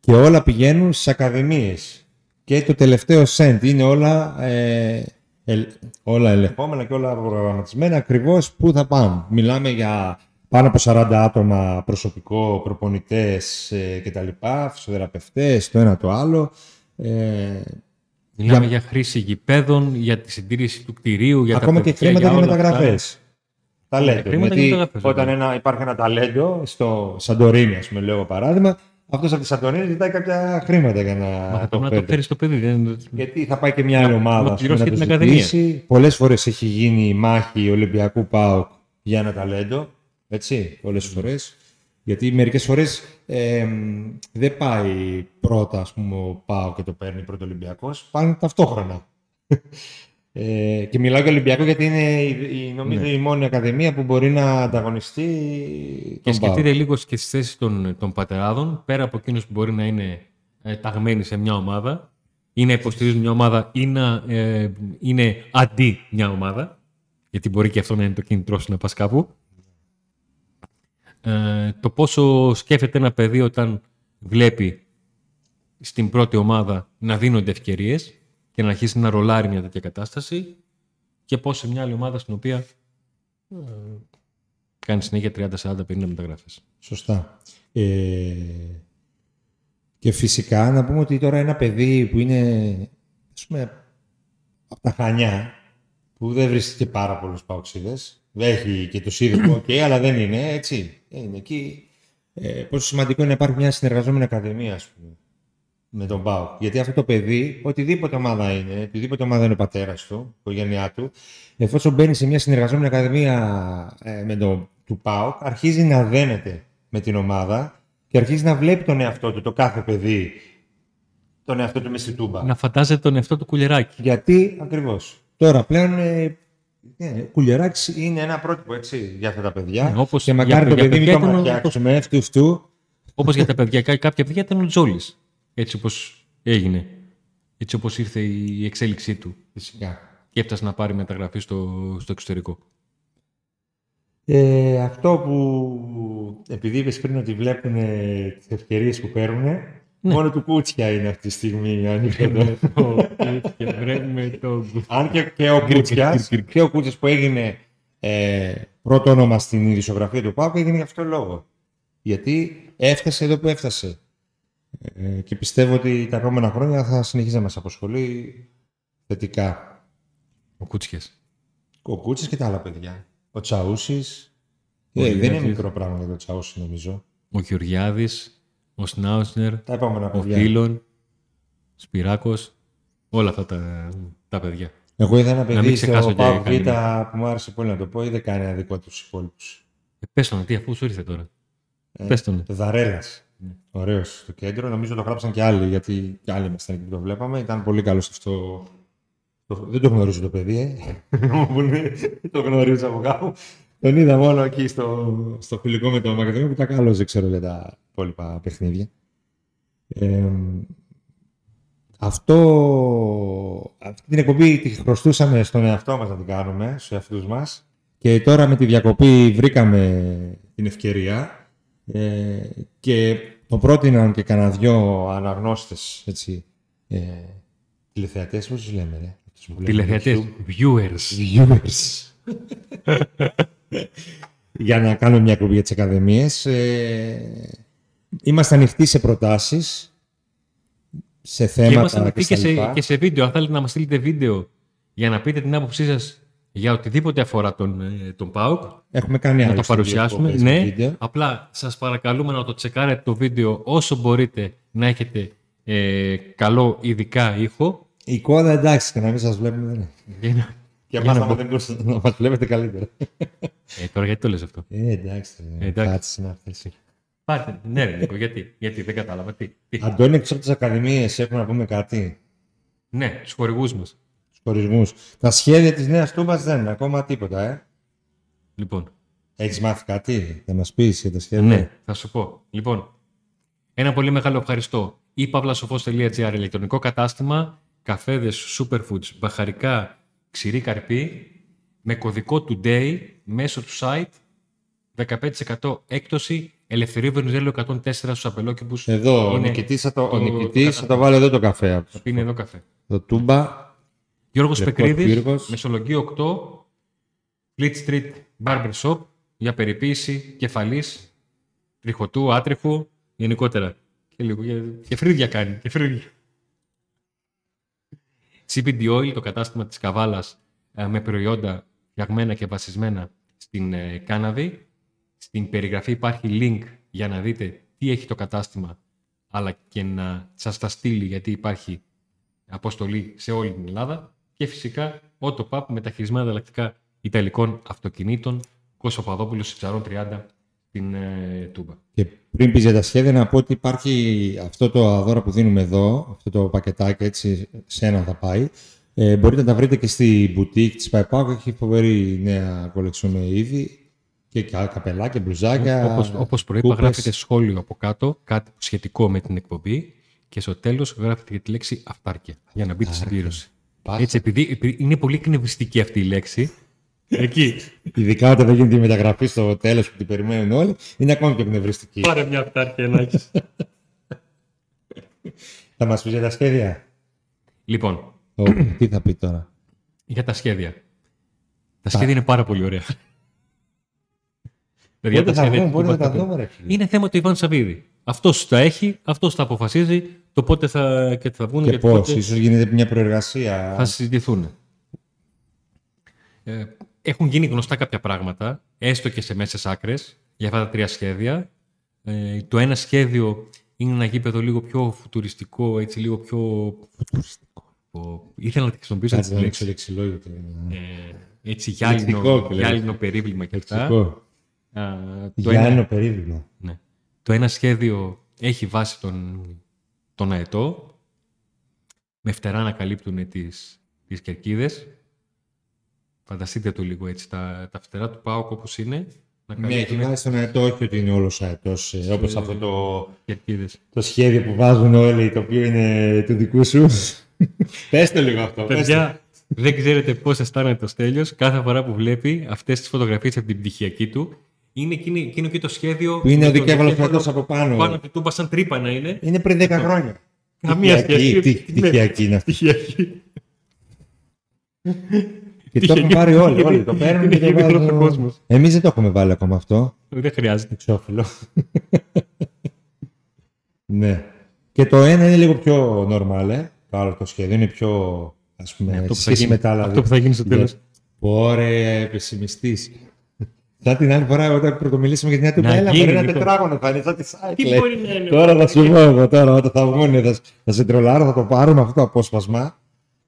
και όλα πηγαίνουν στις ακαδημίες. Και το τελευταίο cent είναι όλα, ε, ελ- όλα ελεγχόμενα και όλα προγραμματισμένα ακριβώς πού θα πάνε. Μιλάμε για πάνω από 40 άτομα προσωπικό, προπονητές ε, κτλ. Φυσιοθεραπευτές, το ένα το άλλο. Ε, Μιλάμε για... χρήση γηπέδων, για τη συντήρηση του κτηρίου, για Ακόμα τα και παιδιά, χρήματα για όλα αυτά. μεταγραφέ. Ταλέντο. χρήματα για Γιατί μεταγραφές, όταν βέβαια. ένα, υπάρχει ένα ταλέντο στο Σαντορίνη, ας πούμε, λέω παράδειγμα, αυτός από τη Σαντορίνη ζητάει κάποια χρήματα για να Μα θα το πρέπει να το φέρει. φέρει στο παιδί. Δεν... Γιατί θα πάει και μια άλλη Να- ομάδα να ας πούμε, πληρώσει να και το την Ακαδημία. ζητήσει. Πολλές φορές έχει γίνει η μάχη Ολυμπιακού ΠΑΟΚ για ένα ταλέντο. Έτσι, πολλές φορές. Γιατί μερικές φορές δεν πάει πρώτα ας πούμε, ο ΠΑΟΚ και το παίρνει πρώτο Ολυμπιακός. Πάνε ταυτόχρονα. Ε, και μιλάω για Ολυμπιακό γιατί είναι η, η, νομίζω Ναι. η μόνη ακαδημία που μπορεί να ανταγωνιστεί Και τον ΠΑΟΚ. σκεφτείτε λίγο και στις θέσεις των, των πατεράδων, πέρα από εκείνους που μπορεί να είναι ε, ταγμένοι σε μια ομάδα ή να υποστηρίζουν μια ομάδα ή να ε, είναι αντί μια ομάδα. γιατί μπορεί και αυτό να είναι το κίνητρό σου να πας κάπου. Ε, το πόσο σκέφτεται ένα παιδί όταν βλέπει στην πρώτη ομάδα να δίνονται ευκαιρίες και να αρχίσει να ρολάρει μια τέτοια κατάσταση και πώς σε μια άλλη ομάδα στην οποία ε, κάνει συνέχεια 30, 40, 50 μεταγραφές. Σωστά. Ε, και φυσικά να πούμε ότι τώρα ένα παιδί που είναι ας πούμε, από τα Χανιά, που δεν βρίσκεται και πάρα πολλούς παοξίδες, έχει και το σύνδεσμο, okay, αλλά δεν είναι έτσι. Είναι εκεί. Ε, πόσο σημαντικό είναι να υπάρχει μια συνεργαζόμενη ακαδημία, ας πούμε, με τον Πάο. Γιατί αυτό το παιδί, οτιδήποτε ομάδα είναι, οτιδήποτε ομάδα είναι ο πατέρας του, η οικογένειά του, εφόσον μπαίνει σε μια συνεργαζόμενη ακαδημία ε, με τον του ΠΑΟΚ, αρχίζει να δένεται με την ομάδα και αρχίζει να βλέπει τον εαυτό του, το κάθε παιδί, τον εαυτό του με στη τούμπα. Να φαντάζεται τον εαυτό του κουλεράκι. Γιατί ακριβώς. Τώρα πλέον ε, ε, κουλεράκι είναι ένα πρότυπο έτσι, για αυτά τα παιδιά. Ναι, όπως και μακάρι για- το για παιδί μην παιδιά το ήταν ο- ματιάξουμε αυτού αυτού. Όπως για τα παιδιά, κα- κάποια παιδιά ήταν ο Τζόλης. Έτσι όπως έγινε. Έτσι όπως ήρθε η εξέλιξή του. Φυσικά. Και έφτασε να πάρει μεταγραφή στο, στο εξωτερικό. Ε, αυτό που επειδή είπες πριν ότι βλέπουν ε, τις ευκαιρίες που παίρνουν, Ναι. μόνο του Κούτσια είναι αυτή τη στιγμή ανοιχτό. και βρέμε το. Αν και, και ο Κούτσιας, και ο Κούτσιας που έγινε ε, πρώτο όνομα στην ειδησιογραφία του ΠΑΟΚ έγινε για αυτόν τον λόγο. Γιατί έφτασε εδώ που έφτασε. Ε, και πιστεύω ότι τα επόμενα χρόνια θα συνεχίζει να μας απασχολεί θετικά. Ο Κούτσιε. Ο Κούτσης και τα άλλα παιδιά. Ο Τσαούσης. Ο Ε, δεν είναι Γεωργιάδης. μικρό πράγμα για τον Τσαούσι νομίζω. Ο Γεωργιάδης. Ο Σνάουσνερ. Τα επόμενα Ο παιδιά. Φίλων. Σπυράκος. Όλα αυτά τα, τα παιδιά. Εγώ είδα ένα μην παιδί ξεχάσω στο και ΠΑΟΚ Β κανένα. που μου άρεσε πολύ να το πω, ή δεν κάνει ένα δικό τους υπόλοιπους. Ε, πες τον, τι αφού σου ήρθε τώρα. Ε, Πες τον. Δαρέλας. Ωραίος στο κέντρο. Νομίζω το γράψαν και άλλοι, γιατί και άλλοι ήμασταν εκεί που το βλέπαμε. Ήταν πολύ καλός αυτό. Το- Δεν το γνωρίζω το παιδί, ε. Που είναι- το γνωρίζω από κάπου. Τον είδα μόνο εκεί στο, στο φιλικό με το Μακεδονίο που ήταν καλό, δεν ξέρω για τα υπόλοιπα παιχνίδια. Ε, αυτό, αυτή την εκπομπή τη χρωστούσαμε στον εαυτό μας να την κάνουμε, στους εαυτούς μας. Και τώρα με τη διακοπή βρήκαμε την ευκαιρία ε, και το πρότειναν και κανένα δυο αναγνώστες, έτσι, ε, τηλεθεατές, πώς τους λέμε, ρε. αυτούς που βλέπουν Τηλεθεατές. YouTube. Viewers. Viewers. για να κάνουμε μια κουμπί για τις ακαδημίες. Ε, είμαστε ανοιχτοί σε προτάσεις, σε Και θέματα είμαστε και, ανοιχτοί στα και, σε, λοιπά. και σε βίντεο. Αν θέλετε να μας στείλετε βίντεο για να πείτε την άποψή σας για οτιδήποτε αφορά τον, ε, τον ΠΑΟΚ, Έχουμε κάνει να το άλλες παρουσιάσουμε. εκπομπές με Ναι, βίντεο. απλά σας παρακαλούμε να το τσεκάρετε το βίντεο όσο μπορείτε να έχετε ε, καλό ειδικά ήχο. Η εικόνα εντάξει και να μην σας βλέπουμε δεν είναι. Για να- Και Για εμάς να άμα δεν μπορούσατε να μας βλέπετε καλύτερα. Ε, τώρα γιατί το λες αυτό; Ε, εντάξει. Ε, Ε, εντάξει. Κάτσε να αυτές. Πάρτε. Ναι, ρε, Νίκο, γιατί, γιατί δεν κατάλαβα. Τι, τι. Αντώνη, έξω από τις ακαδημίες έχουμε να πούμε κάτι. Ναι, τους χορηγούς μας. Τους χωρισμούς. Τα σχέδια της νέας τούμπας δεν είναι ακόμα τίποτα, ε. Λοιπόν, Έχεις μάθει κάτι, θα μας πεις για τα σχέδια; ναι, θα σου πω. Λοιπόν, ένα πολύ μεγάλο ευχαριστώ. ipavlasofos.gr ηλεκτρονικό κατάστημα, καφέδες, superfoods, μπαχαρικά, ξηρή καρπή, με κωδικό today μέσω του site 15% έκπτωση Ελευθερίου Βενιζέλου 104 στους απελόκηπους. Εδώ, ο Είναι νικητής, θα το, το ο νικητής θα κατάστημα. το βάλει εδώ το καφέ. Θα πίνει εδώ καφέ. Το τούμπα. Γιώργος Λευκός Πεκρίδης, Πύργος. Μεσολογγύη 8, Fleet Street Barber Shop, για περιποίηση κεφαλής, τριχωτού, άτριχου, γενικότερα. Και, λίγο, και, και φρύδια κάνει, και φρύδια. CBD Oil, το κατάστημα της Καβάλας ε, με προϊόντα φτιαγμένα και βασισμένα στην ε, κάναβη. Στην περιγραφή υπάρχει link για να δείτε τι έχει το κατάστημα, αλλά και να σας τα στείλει γιατί υπάρχει αποστολή σε όλη την Ελλάδα. Και φυσικά, AutoPAP με τα χειρισμένα ανταλλακτικά Ιταλικών αυτοκινήτων, Κώσο Παδόπουλος, 430 ε, και πριν πεις για τα σχέδια, να πω ότι υπάρχει αυτό το αδόρα που δίνουμε εδώ, αυτό το πακετάκι έτσι σε ένα θα πάει. Ε, μπορείτε να τα βρείτε και στη boutique της Παϊπάκου, έχει φοβερή νέα κολεξιόν με είδη και καπελά και μπλουζάκια. Όπως, όπως προείπα γράφετε σχόλιο από κάτω, κάτι σχετικό με την εκπομπή και στο τέλος γράφετε και τη λέξη αυτάρκεια για να μπείτε στην πλήρωση. Επειδή, είναι πολύ εκνευριστική αυτή η λέξη, Εκεί. Ειδικά όταν δεν γίνεται η μεταγραφή στο τέλος που την περιμένουν όλοι, είναι ακόμη πιο εκνευριστική. Πάρε μια αυτάρκεια να έχεις. Θα μας πεις για τα σχέδια. λοιπόν, Ω, τι θα πει τώρα; για τα σχέδια. Τα σχέδια είναι πάρα πολύ ωραία. Παιδιά, Πότε τα θα σχέδια βγουν, πότε του θα τα Μπαστάκου. δούμε, ρε φίλε. Είναι θέμα του Ιβάν Σαββίδη. Αυτός τα έχει, αυτός τα αποφασίζει το πότε θα, και θα βγουν Και και πώς, πότε ίσως γίνεται μια προεργασία. θα συζητηθούν. Ε, έχουν γίνει γνωστά κάποια πράγματα, έστω και σε μέσες άκρες, για αυτά τα τρία σχέδια. Ε, το ένα σχέδιο είναι ένα γήπεδο λίγο πιο φουτουριστικό, έτσι λίγο πιο... Φουτουριστικό. ήθελα να τη χρησιμοποιήσω Κάτσε τη να λέξη. ανοίξω λεξιλόγιο. Ε, έτσι γυάλινο, Λεκτικό, και γυάλινο περίβλημα και αυτά. Λεξικό. Α, το, Για ένα, ένα περίβλημα. ναι. το ένα σχέδιο έχει βάση τον, τον αετό, με φτερά να καλύπτουν τις, τις κερκίδες. Φανταστείτε το λίγο έτσι, τα, τα φτερά του ΠΑΟΚ όπως είναι, να Ναι, καλύπτουν τουλάχιστον αετό, όχι ότι είναι όλος αετός. Όπως αυτό το, κερκίδες. το σχέδιο που βάζουν όλοι, το οποίο είναι του δικού σου. Πες το λίγο αυτό. πες το. Παιδιά, δεν ξέρετε πώς αισθάνεται ο Στέλιος κάθε φορά που βλέπει αυτές τις φωτογραφίες από την πτυχιακή του. Είναι εκείνο, εκείνο και το σχέδιο... Που είναι ο με τον δικέφαλο δικέφαλο φέτο από πάνω. Πάνω του τούμπα σαν τρύπα να είναι. Είναι πριν 10 χρόνια. Καμία Πτυχιακή, σχέση. τι- Ναι. Πτυχιακή είναι αυτή. Πτυχιακή. Και το έχουν πάρει όλοι. Είναι- όλοι το παίρνουν είναι και το γήπεδο βάζουν. του κόσμου. Εμείς δεν το έχουμε βάλει ακόμα αυτό. Δεν χρειάζεται. Εξώφυλλο. ναι. Και το ένα είναι λίγο πιο normal, ε. Το άλλο το σχέδιο είναι πιο, ας πούμε, Ναι, αυτό που θα σχέση γίνει- με τα άλλα. αυτό που θα γίνει στο τέλος. Ωραία, πεσημιστής. Σαν την άλλη φορά όταν πρωτομιλήσαμε για την Άτου Να Μπέλα, γίνει, μπορεί ένα λοιπόν. τετράγωνο θα είναι σαν τη Σάικλε. Τι μπορεί να είναι. Τώρα θα σου πω εγώ τώρα, όταν θα βγουν, θα, θα σε τρολάρω, θα το πάρουμε αυτό το απόσπασμα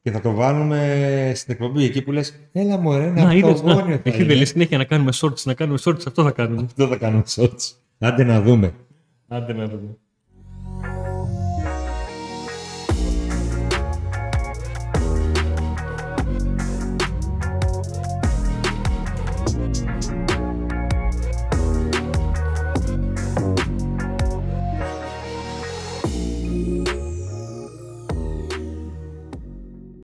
και θα το βάλουμε στην εκπομπή εκεί που λες Έλα μωρέ, Να, ένα είδες, αυτογόνιο να. θα Εκεί είναι». δεν λέει συνέχεια να κάνουμε shorts, να κάνουμε shorts, αυτό θα κάνουμε. Αυτό θα κάνουμε shorts. Άντε να δούμε. Άντε να δούμε.